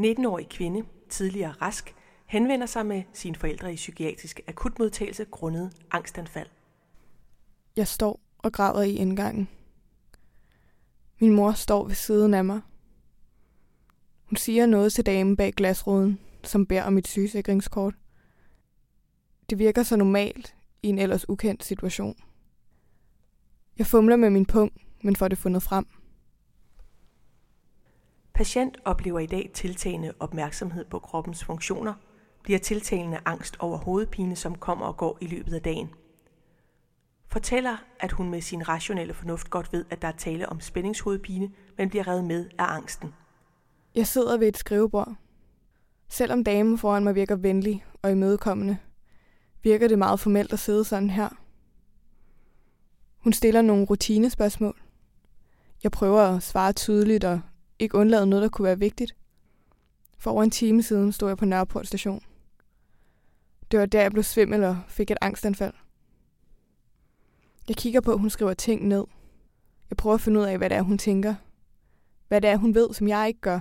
19-årig kvinde, tidligere rask, henvender sig med sine forældre i psykiatrisk akutmodtagelse grundet angstanfald. Jeg står og græder i indgangen. Min mor står ved siden af mig. Hun siger noget til damen bag glasruden, som beder om mit sygesikringskort. Det virker så normalt i en ellers ukendt situation. Jeg fumler med min pung, men får det fundet frem. Patient oplever i dag tiltagende opmærksomhed på kroppens funktioner, bliver tiltagende angst over hovedpine, som kommer og går i løbet af dagen. Fortæller, at hun med sin rationelle fornuft godt ved, at der er tale om spændingshovedpine, men bliver revet med af angsten. Jeg sidder ved et skrivebord. Selvom damen foran mig virker venlig og imødekommende, virker det meget formelt at sidde sådan her. Hun stiller nogle rutinespørgsmål. Jeg prøver at svare tydeligt og ikke undlade noget, der kunne være vigtigt. For over en time siden stod jeg på Nørreport station. Det var der, jeg blev svimmel og fik et angstanfald. Jeg kigger på, at hun skriver ting ned. Jeg prøver at finde ud af, hvad det er, hun tænker. Hvad det er, hun ved, som jeg ikke gør.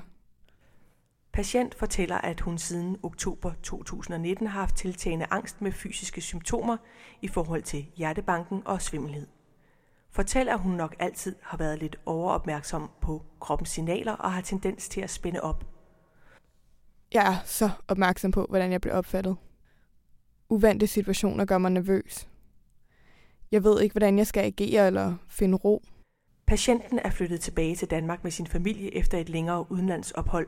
Patient fortæller, at hun siden oktober 2019 har haft tiltagende angst med fysiske symptomer i forhold til hjertebanken og svimmelhed. Fortæller, at hun nok altid har været lidt overopmærksom på kroppens signaler og har tendens til at spænde op. Jeg er så opmærksom på, hvordan jeg bliver opfattet. Uvante situationer gør mig nervøs. Jeg ved ikke, hvordan jeg skal agere eller finde ro. Patienten er flyttet tilbage til Danmark med sin familie efter et længere udenlandsophold.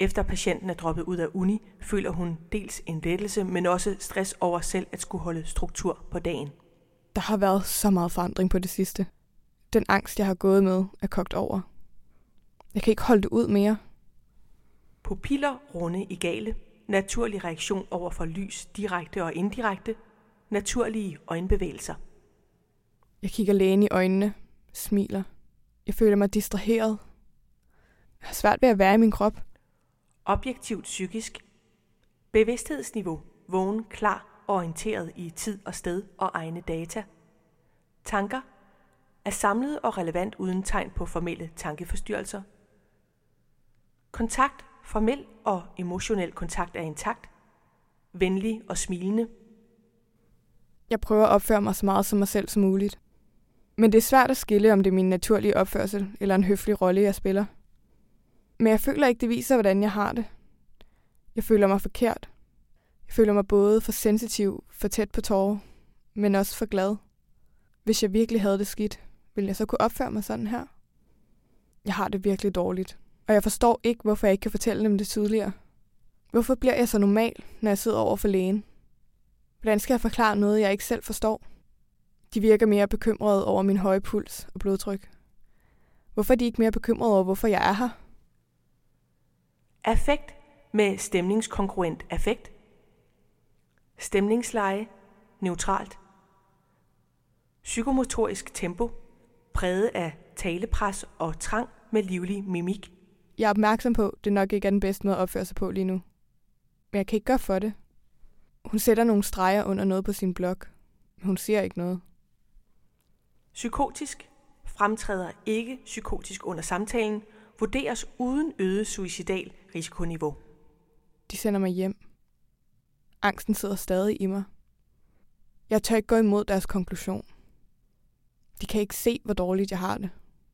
Efter patienten er droppet ud af uni, føler hun dels en lettelse, men også stress over selv at skulle holde struktur på dagen. Der har været så meget forandring på det sidste. Den angst, jeg har gået med, er kogt over. Jeg kan ikke holde det ud mere. Pupiller runde i gale. Naturlig reaktion over for lys, direkte og indirekte. Naturlige øjenbevægelser. Jeg kigger lægen i øjnene, smiler. Jeg føler mig distraheret. Jeg har svært ved at være i min krop. Objektivt psykisk. Bevidsthedsniveau. Vågen, klar, orienteret i tid og sted og egne data. Tanker. Er samlet og relevant uden tegn på formelle tankeforstyrrelser. Kontakt. Formel og emotionel kontakt er intakt. Venlig og smilende. Jeg prøver at opføre mig så meget som mig selv som muligt. Men det er svært at skille, om det er min naturlige opførsel eller en høflig rolle, jeg spiller. Men jeg føler ikke, det viser, hvordan jeg har det. Jeg føler mig forkert. Jeg føler mig både for sensitiv, for tæt på tårer, men også for glad. Hvis jeg virkelig havde det skidt, ville jeg så kunne opføre mig sådan her? Jeg har det virkelig dårligt, og jeg forstår ikke, hvorfor jeg ikke kan fortælle dem det tydeligere. Hvorfor bliver jeg så normal, når jeg sidder over for lægen? Hvordan skal jeg forklare noget, jeg ikke selv forstår? De virker mere bekymrede over min høje puls og blodtryk. Hvorfor er de ikke mere bekymrede over, hvorfor jeg er her? Affekt med stemningskongruent affekt. Stemningsleje. Neutralt. Psykomotorisk tempo. Præget af talepres og trang med livlig mimik. Jeg er opmærksom på, at det nok ikke er den bedste måde at opføre sig på lige nu. Men jeg kan ikke gøre for det. Hun sætter nogle streger under noget på sin blog, men hun siger ikke noget. Psykotisk fremtræder ikke psykotisk under samtalen, vurderes uden øget suicidal risikoniveau. De sender mig hjem. Angsten sidder stadig i mig. Jeg tør ikke gå imod deres konklusion. De kan ikke se, hvor dårligt jeg har det.